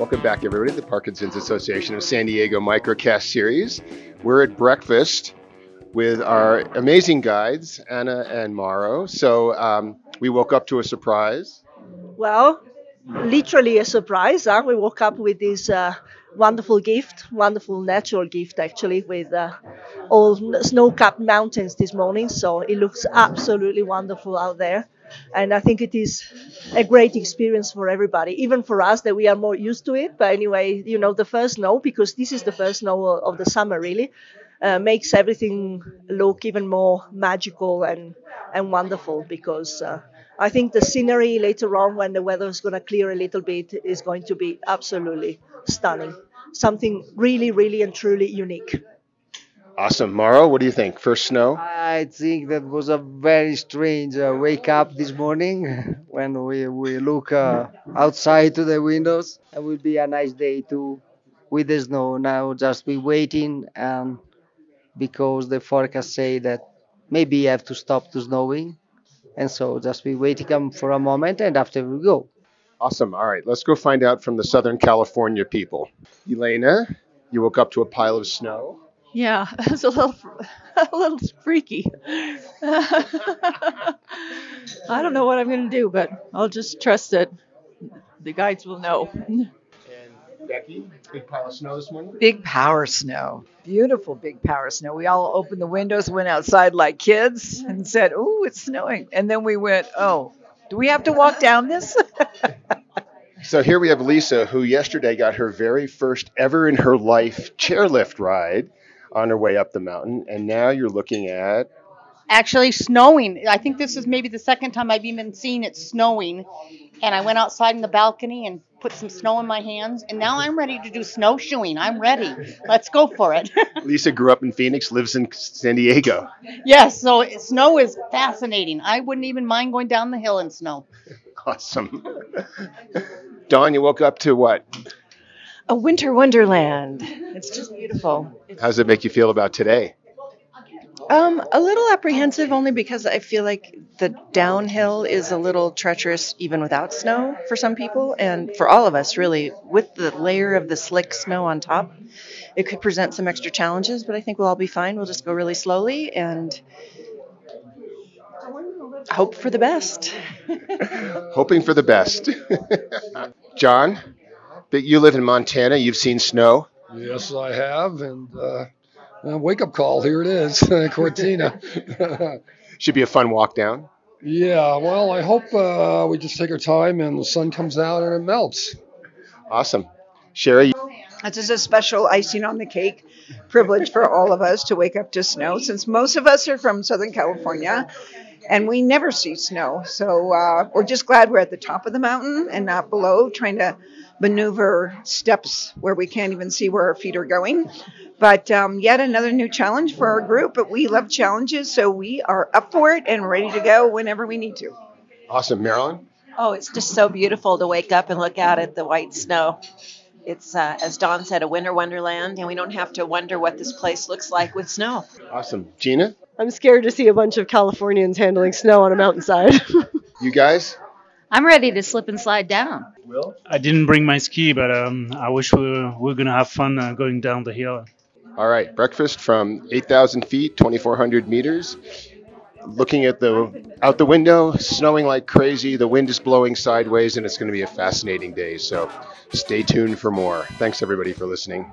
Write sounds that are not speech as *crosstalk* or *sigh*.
Welcome back, everybody, to the Parkinson's Association of San Diego Microcast series. We're at breakfast with our amazing guides, Anna and Mauro. So um, we woke up to a surprise. Well, literally a surprise. Huh? We woke up with this uh, wonderful gift, wonderful natural gift actually, with uh, all snow-capped mountains this morning. So it looks absolutely wonderful out there. And I think it is a great experience for everybody, even for us that we are more used to it. But anyway, you know, the first snow, because this is the first snow of the summer really, uh, makes everything look even more magical and, and wonderful because uh, I think the scenery later on when the weather is going to clear a little bit is going to be absolutely stunning. Something really, really and truly unique. Awesome. Mauro, what do you think? First snow? I think that was a very strange uh, wake up this morning *laughs* when we, we look uh, outside to the windows. It will be a nice day too with the snow. Now just be waiting and because the forecast say that maybe you have to stop to snowing. And so just be waiting for a moment and after we go. Awesome. All right, let's go find out from the Southern California people. Elena, you woke up to a pile of snow. Yeah, *laughs* it was a little, *laughs* a little freaky. *laughs* I don't know what I'm going to do, but I'll just trust that the guides will know. And Becky, big pile of snow this morning. Big power snow. Beautiful big power snow. We all opened the windows, went outside like kids, and said, "Oh, it's snowing." And then we went, "Oh, do we have to walk down this?" So here we have Lisa, who yesterday got her very first ever in her life chairlift ride on her way up the mountain, and now you're looking at actually snowing. I think this is maybe the second time I've even seen it snowing. And I went outside in the balcony and put some snow in my hands, and now I'm ready to do snowshoeing. I'm ready. Let's go for it. *laughs* Lisa grew up in Phoenix, lives in San Diego. yes, so snow is fascinating. I wouldn't even mind going down the hill in snow. *laughs* Awesome. *laughs* Dawn, you woke up to what? A winter wonderland. It's just beautiful. How does it make you feel about today? Um, a little apprehensive only because I feel like the downhill is a little treacherous even without snow for some people and for all of us really with the layer of the slick snow on top it could present some extra challenges but I think we'll all be fine we'll just go really slowly and hope for the best *laughs* Hoping for the best. *laughs* John, but you live in Montana, you've seen snow. Yes, I have, and uh, uh, wake up call. Here it is, *laughs* Cortina. *laughs* Should be a fun walk down. yeah, well, I hope uh, we just take our time and the sun comes out and it melts. Awesome. Sherry, This is a special icing on the cake privilege for all of us to wake up to snow since most of us are from Southern California and we never see snow. So uh, we're just glad we're at the top of the mountain and not below, trying to maneuver steps where we can't even see where our feet are going. But um, yet another new challenge for our group. But we love challenges, so we are up for it and ready to go whenever we need to. awesome. Marilyn? Oh, it's just so beautiful to wake up and look out at the white snow. It's, uh, as Dawn said, a winter wonderland, and we don't have to wonder what this place looks like with snow. Awesome. Gina? I'm scared to see a bunch of Californians handling snow on a mountainside. *laughs* You guys? I'm ready to slip and slide down. Will? I didn't bring my ski, but um, I wish we were, we are gonna have fun uh, going down the hill. All right. Breakfast from 8,000 feet, 2,400 meters. Looking at the out the window, snowing like crazy. The wind is blowing sideways, and it's going to be a fascinating day. So, stay tuned for more. Thanks everybody for listening.